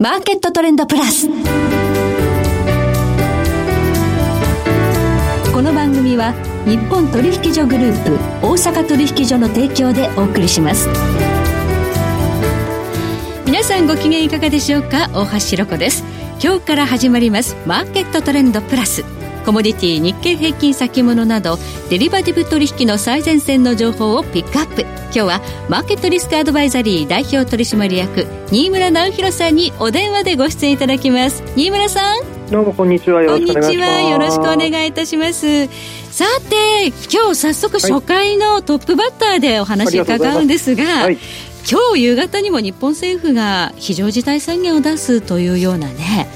マーケットトレンドプラス。この番組は日本取引所グループ大阪取引所の提供でお送りします。皆さんご機嫌いかがでしょうか？大橋ろ子です。今日から始まりますマーケットトレンドプラス。コモディティ日経平均先物などデリバティブ取引の最前線の情報をピックアップ今日はマーケットリスクアドバイザリー代表取締役新村直弘さんにお電話でご出演いただきます。新村さん。どうもこんにちは。よろしくお願いします。こんにちは。よろしくお願いいたします。さて今日早速初回のトップバッターでお話伺うんですが、はい、今日夕方にも日本政府が非常事態宣言を出すというようなね、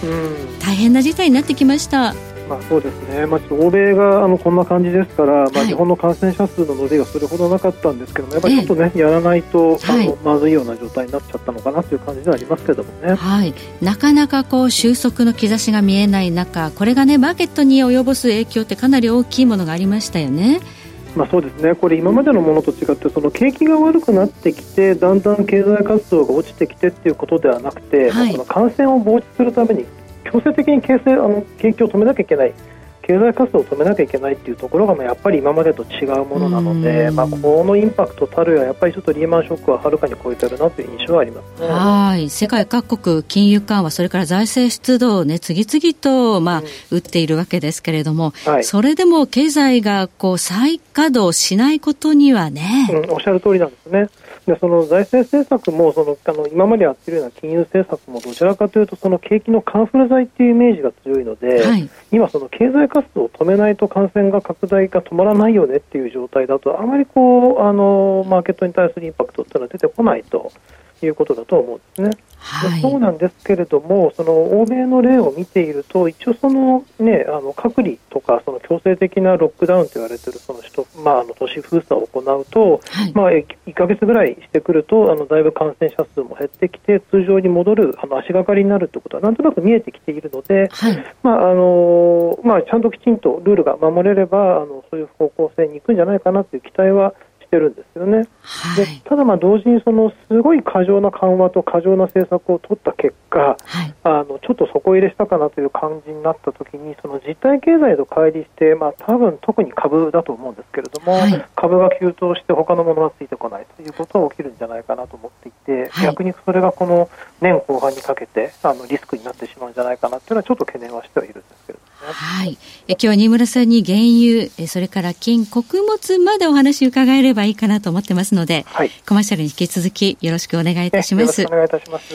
大変な事態になってきましたまあ、そうですね、まあ、欧米があのこんな感じですから、まあ、日本の感染者数の伸びがそれほどなかったんですけども、やっぱりちょっとね、やらないとあの、まずいような状態になっちゃったのかなという感じではありますけどもね、はい、なかなかこう収束の兆しが見えない中、これがね、マーケットに及ぼす影響ってかなり大きいものがありましたよね。まあ、そうですね。これ今までのものと違ってその景気が悪くなってきてだんだん経済活動が落ちてきてっていうことではなくて、はい、その感染を防止するために強制的に形成あの景気を止めなきゃいけない。経済活動を止めなきゃいけないっていうところがやっぱり今までと違うものなので、まあ、このインパクトたるややっぱりちょっとリーマンショックははるかに超えてるなという印象はあります、ね、はい。世界各国金融緩和それから財政出動を、ね、次々と、まあ、打っているわけですけれども、はい、それでも経済がこう再稼働しないことにはね、うん、おっしゃる通りなんですね。でその財政政策もそのあの今までやっているような金融政策もどちらかというとその景気のカンフル剤っていうイメージが強いので、はい、今、その経済活動を止めないと感染が拡大が止まらないよねっていう状態だとあまりこうあのマーケットに対するインパクトっていうのは出てこないということだと思うんですね。はい、そうなんですけれども、その欧米の例を見ていると、一応その、ね、あの隔離とかその強制的なロックダウンと言われているその首都、まあ、あの都市封鎖を行うと、はい、まあ、1か月ぐらいしてくるとあのだいぶ感染者数も減ってきて通常に戻るあの足がかりになるということはなんとなく見えてきているので、はい、まああのまあ、ちゃんときちんとルールが守れればあのそういう方向性に行くんじゃないかなという期待はしてるんですよね。はい、でただ、同時にそのすごい過剰な緩和と過剰な政策を取った結果、はい、あのちょっと底入れしたかなという感じになったときにその実体経済と乖離して、まあ、多分特に株だと思うんですけれども、はい、株が急騰して他のものがついてこないということが起きるんじゃないかなと思っていて、逆にそれがこの年後半にかけてあのリスクになってしまうんじゃないかなというのはちょっと懸念はしてはいるんですけれども。はい。え今日は新村さんに原油、えそれから金、穀物までお話伺えればいいかなと思ってますので、はい、コマーシャルに引き続きよろしくお願いいたします。よろしくお願いいたします。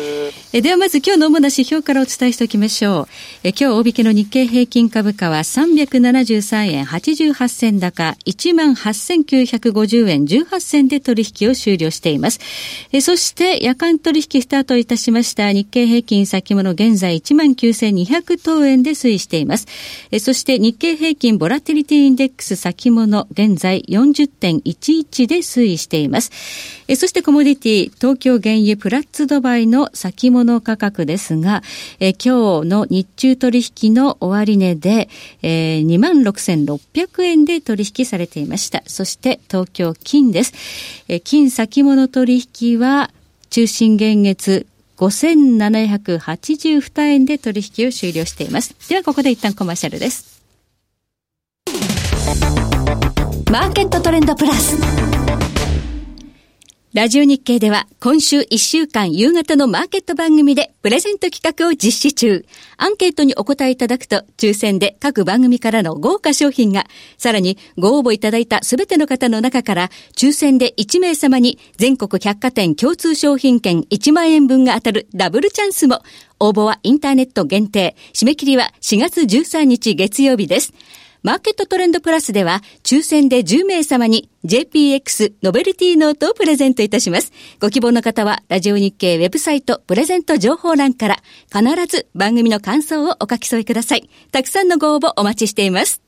えではまず今日の主な指標からお伝えしておきましょう。え今日大引けの日経平均株価は373円88銭高、18,950円18銭で取引を終了しています。えそして夜間取引スタートいたしました日経平均先物現在19,200等円で推移しています。えそして日経平均ボラティリティインデックス先物現在40.11で推移しています。えそしてコモディティ東京原油プラッツドバイの先物価格ですが、え今日の日中取引の終値で、えー、26,600円で取引されていました。そして東京金です。え金先物取引は中心現月5782円で取引を終了しています。ではここで一旦コマーシャルです。マーケットトレンドプラス。ラジオ日経では今週1週間夕方のマーケット番組でプレゼント企画を実施中。アンケートにお答えいただくと抽選で各番組からの豪華商品が、さらにご応募いただいたすべての方の中から抽選で1名様に全国百貨店共通商品券1万円分が当たるダブルチャンスも。応募はインターネット限定。締め切りは4月13日月曜日です。マーケットトレンドプラスでは、抽選で10名様に JPX ノベルティノートをプレゼントいたします。ご希望の方は、ラジオ日経ウェブサイトプレゼント情報欄から、必ず番組の感想をお書き添えください。たくさんのご応募お待ちしています。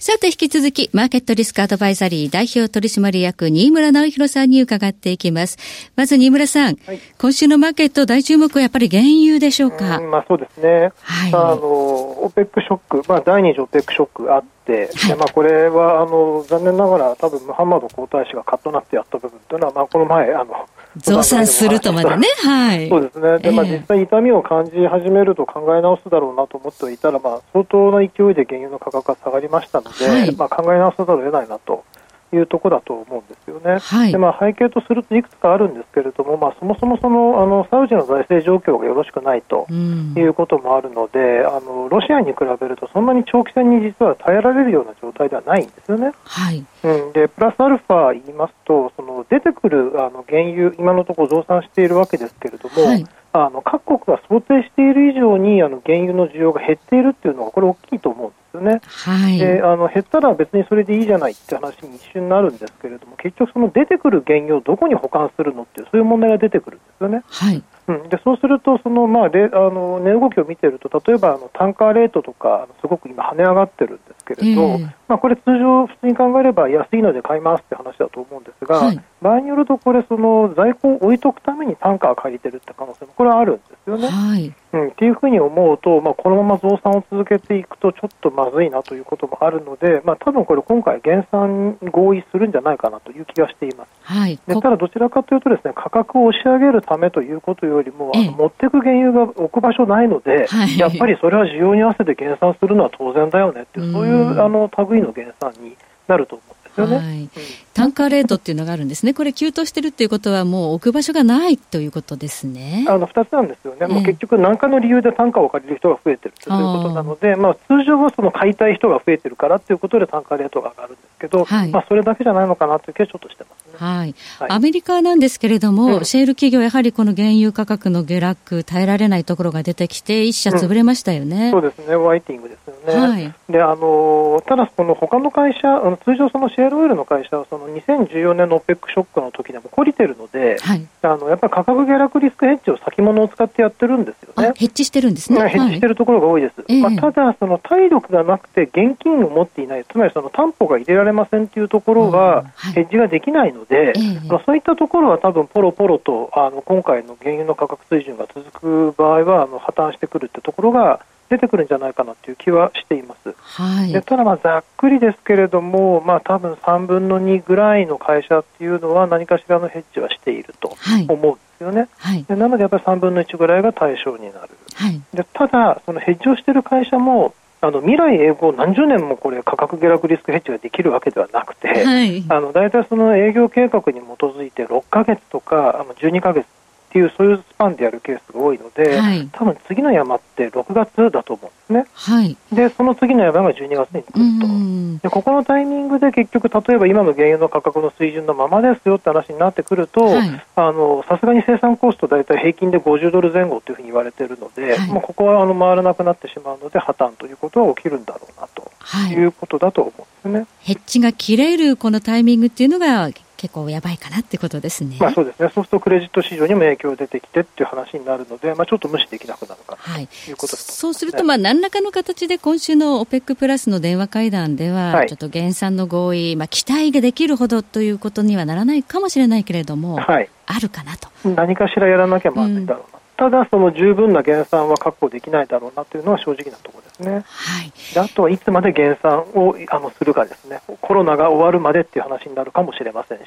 さて引き続き、マーケットリスクアドバイザリー代表取締役、新村直弘さんに伺っていきます。まず、新村さん、はい、今週のマーケット大注目はやっぱり原油でしょうか？うまあそうですね。はい。あの、オペックショック、まあ第二次オペックショックあって、はい、でまあ、これはあの残念ながら、多分ムハンマド皇太子がカッとなってやった部分というのは、まあ、この前、あの 増産するとまでね、はい、そうですね、でまあ、実際、痛みを感じ始めると考え直すだろうなと思っていたら、まあ、相当な勢いで原油の価格が下がりましたので、はい、まあ、考え直さざるを得ないなと。いうところだと思うんですよね。はい、でまあ、背景とするといくつかあるんですけれども、まあ、そもそもそのあのサウジの財政状況がよろしくないということもあるので、あのロシアに比べるとそんなに長期戦に実は耐えられるような状態ではないんですよね。はい。うん、でプラスアルファ言いますとその出てくるあの原油今のところ増産しているわけですけれども、はいあの各国が想定している以上にあの原油の需要が減っているっていうのはこれ大きいと思うんですよね。はい、であの減ったら別にそれでいいじゃないって話に一瞬なるんですけれども結局その出てくる原油をどこに保管するのっていうそういう問題が出てくるんですよね。はいうん、でそうするとその、まあ、レあの値動きを見ていると例えばあのタンカーレートとかすごく今跳ね上がってるんですけれど、えー、まあ、これ通常普通に考えれば安いので買いますって話だと思うんですが、はい、場合によるとこれその在庫を置いとくためにタンカー借りてるって可能性もこれはあるんですよね。はいうん、っていうふうに思うと、まあ、このまま増産を続けていくとちょっとまずいなということもあるので、まあ、多分これ今回減産合意するんじゃないかなという気がしています。はい、でただどちらかというとですね価格を押し上げるためということよりも、あの持っていく原油が置く場所ないので、はい、やっぱりそれは需要に合わせて減産するのは当然だよねっていう、そういうあの類の減産になると思うんですよね。はい、単価レートっていうのがあるんですね、これ、急騰してるっていうことは、もう置く場所がないということですね。あの2つなんですよね、もう結局、何かの理由で単価を借りる人が増えてるということなので、まあ、通常はその買いたい人が増えてるからということで単価レートが上がるんですけど、はい、まあ、それだけじゃないのかなという気はちょっとしてますね、はい。はい、アメリカなんですけれども、うん、シェール企業、やはりこの原油価格の下落、耐えられないところが出てきて、一社潰れましたよね、うん、そうですね、ワイティングですよね。はい、であのただ、この他の会社、通常、そのシェールオイルの会社は、その2014年の OPEC ショックの時でも懲りてるので、はい、あのやっぱり価格下落リスクヘッジを先物を使ってやってるんですよね。ヘッジしてるんですね。ヘッジしてるところが多いです。はい、まあ、ただ、その体力がなくて現金を持っていない、つまりその担保が入れられませんというところは、ヘッジができないので、まあ、そういったところは多分ポロポロとあの今回の原油の価格水準が続く場合はあの破綻してくるってところが出てくるんじゃないかなという気はしています。はい、でただ、まあ、ざっくりですけれども、まあ、多分3分の2ぐらいの会社っていうのは何かしらのヘッジはしていると思うんですよね。はい、でなので、やっぱり3分の1ぐらいが対象になる。はい、でただ、そのヘッジをしている会社もあの未来永劫何十年もこれ価格下落リスクヘッジができるわけではなくて、はい、あの大体その営業計画に基づいて6か月とかあの12か月っていうそういうスパンでやるケースが多いので、はい、多分次の山って6月だと思うんですね。はい、でその次の山が12月に来ると。でここのタイミングで結局例えば今の原油の価格の水準のままですよって話になってくると、さすがに生産コスト大体平均で50ドル前後というふうに言われているので、はい、もうここはあの回らなくなってしまうので破綻ということは起きるんだろうなと、い、うことだと思うんですね。ヘッジが切れるこのタイミングっていうのが結構やばいかなってことですね。まあそうですね。そうするとクレジット市場にも影響出てきてっていう話になるので、まあちょっと無視できなくなるかな、はい、ということです、ね、そうするとまあ何らかの形で今週の OPEC プラスの電話会談では、ちょっと減産の合意、まあ期待ができるほどということにはならないかもしれないけれども、はい、あるかなと。何かしらやらなきゃまずいだろうな。うんただ、その十分な減産は確保できないだろうなというのは正直なところですね。はい、であとはいつまで減産をあのするかですね、コロナが終わるまでっていう話になるかもしれませんし、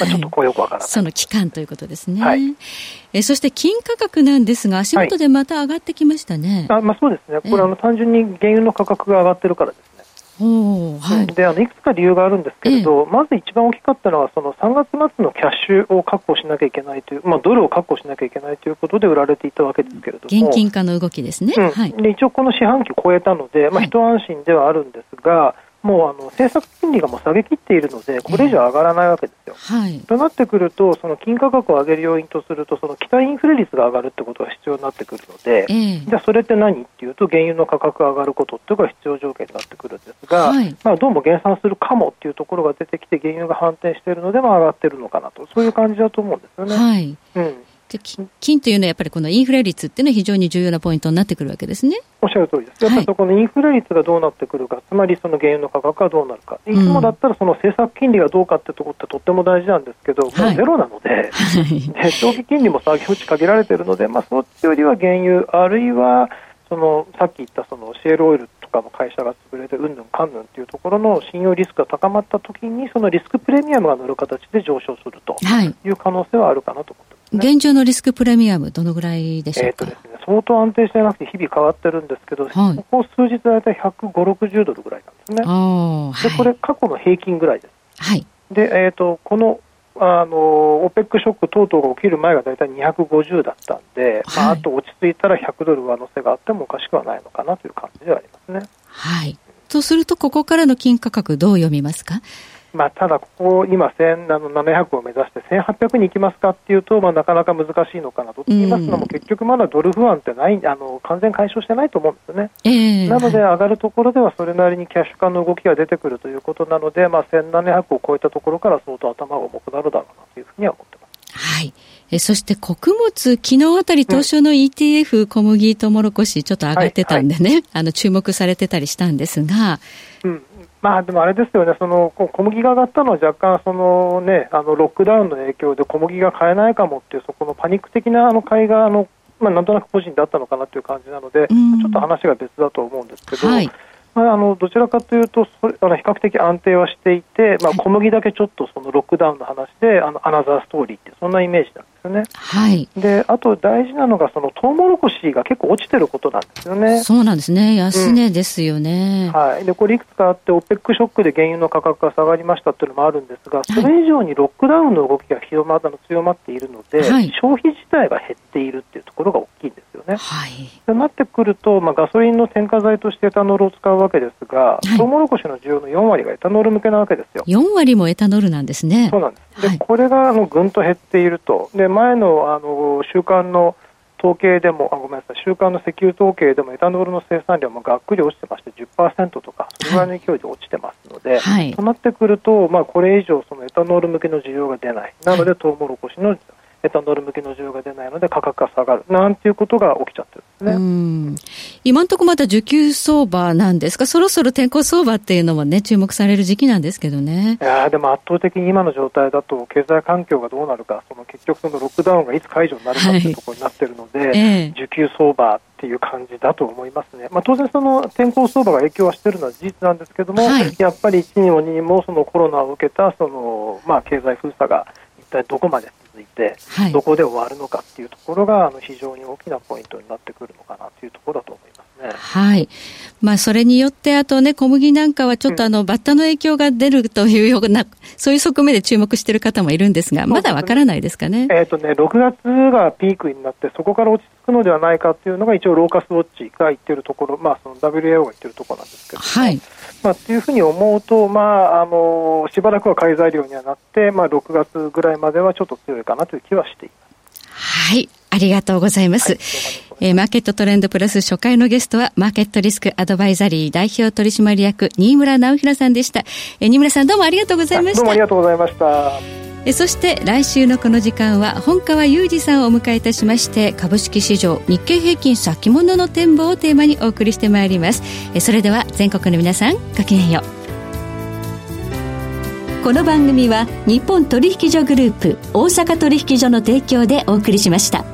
まあ、ちょっとこうよくわからない。その期間ということですね。はい、えそして金価格なんですが、足元でまた上がってきましたね。はい、あまあ、そうですね、これ、あの単純に原油の価格が上がってるからです。はい、であのいくつか理由があるんですけれど、えまず一番大きかったのはその3月末のキャッシュを確保しなきゃいけないという、まあ、ドルを確保しなきゃいけないということで売られていたわけですけれども。現金化の動きですね、うん、はい、で一応この四半期を超えたので、まあ、一安心ではあるんですが、もうあの政策金利がもう下げきっているので、これ以上上がらないわけですよ。はい、となってくると、その金価格を上げる要因とすると、その期待インフレ率が上がるってことが必要になってくるので、えー、じゃあそれって何っていうと、原油の価格が上がることっていうのが必要条件になってくるんですが、はい、まあ、どうも減産するかもっていうところが出てきて、原油が反転しているので、まあ、上がってるのかなと、そういう感じだと思うんですよね。はい、うんで金というのはやっぱりこのインフレ率っていうのは非常に重要なポイントになってくるわけですね。おっしゃる通りです。やっぱりそこのインフレ率がどうなってくるか、はい、つまりその原油の価格がどうなるか、いつもだったらその政策金利がどうかってところってとっても大事なんですけど、はい、もうゼロなので、はい、長期金利も下げ打ちかけられているので、まあ、そっちよりは原油、あるいはそのさっき言ったそのシェールオイルとかの会社が潰れてうんぬんかんぬんっていうところの信用リスクが高まったときにそのリスクプレミアムが乗る形で上昇するとい。う可能性はあるかなと思ってます、ね、現状のリスクプレミアムどのぐらいでしょうか、えーね、相当安定してなくて日々変わってるんですけど、はい、ここ数日大体150、60ドルぐらいなんですね。でこれ過去の平均ぐらいです。はい、で、えーと、このあの OPEC ショック等々が起きる前が大体250だったんで、はい、まあ、あと落ち着いたら100ドル上乗せがあってもおかしくはないのかなという感じではありますね。はい。とすると、ここからの金価格、どう読みますか？まあ、ただ、ここ、今、1700を目指して1800に行きますかっていうと、まあ、なかなか難しいのかなと。と言いますのも、結局まだドル不安ってない、あの完全解消してないと思うんですよね。えー、なので、上がるところではそれなりにキャッシュ感の動きが出てくるということなので、まあ、1700を超えたところから相当頭が重くなるだろうなというふうには思ってます。はい。えそして穀物、昨日あたり東証の ETF、うん、小麦とモロコシちょっと上がってたんでね、はいはい、あの注目されてたりしたんですが、うん、まあ、でもあれですよね、その小麦が上がったのは若干その、ね、あのロックダウンの影響で小麦が買えないかもっていう、そこのパニック的なあの買いがあの、まあ、なんとなく個人だったのかなという感じなので、ちょっと話が別だと思うんですけど、はい、まあ、あのどちらかというとそれあの比較的安定はしていて、まあ、小麦だけちょっとそのロックダウンの話であのアナザーストーリーってそんなイメージなんですよね。はい、であと大事なのがそのトウモロコシが結構落ちてることなんですよね。そうなんですね安値ですよね、うん、はい、でこれいくつかあって OPEC ショックで原油の価格が下がりましたっていうのもあるんですがそれ以上にロックダウンの動きが広まったの強まっているので、はい、消費自体が減っているっていうところが大きいんですよね。はい、となってくると、まあ、ガソリンの添加剤としてエタノールを使うわけですが、はい、トウモロコシの需要の4割がエタノール向けなわけですよ。4割もエタノールなんですね。そうなんです。で、はい、これがあのぐんと減っていると。で、前のあの週間の統計でも、あごめんなさい、週間の石油統計でもエタノールの生産量もがっくり落ちてまして10%とか、それぐらいの勢いで落ちてますので、はい、となってくると、まあ、これ以上そのエタノール向けの需要が出ない。なので、トウモロコシのエタノール向けの需要が出ないので価格が下がるなんていうことが起きちゃってるんですね。今のところまだ需給相場なんですか、そろそろ天候相場っていうのもね、注目される時期なんですけどね。いやでも圧倒的に今の状態だと、経済環境がどうなるか、その結局、そのロックダウンがいつ解除になるかというところになってるので、はいえ需給相場っていう感じだと思いますね。まあ、当然、その天候相場が影響はしているのは事実なんですけども、はい、やっぱり1にも2にもそのコロナを受けたその、まあ、経済封鎖が一体どこまで続いて、はい、どこで終わるのかっていうところがあの非常に大きなポイントになってくるのかなというところだと思いますね。はい。まあ、それによって、あとね、小麦なんかはちょっとあの、うん、バッタの影響が出るというような、そういう側面で注目している方もいるんですが、まだわからないですかね？えっ、ー、とね、6月がピークになって、そこから落ち着くのではないかっていうのが、一応、ローカスウォッチが言ってるところ、まあ、その WAO が言ってるところなんですけど、はい。まあ、っていうふうに思うと、まあ、あのしばらくは買い材料にはなって、まあ、6月ぐらいまではちょっと強いかなという気はしています。はい。ありがとうございます。はい、えー、マーケットトレンドプラス初回のゲストは、マーケットリスクアドバイザリー代表取締役、新村直弘さんでした。えー、新村さんどうもありがとうございました。どうもありがとうございました。えそして来週のこの時間は本川裕二さんをお迎えいたしまして株式市場日経平均先物の展望をテーマにお送りしてまいりますえそれでは全国の皆さんごきげんようこの番組は日本取引所グループ大阪取引所の提供でお送りしました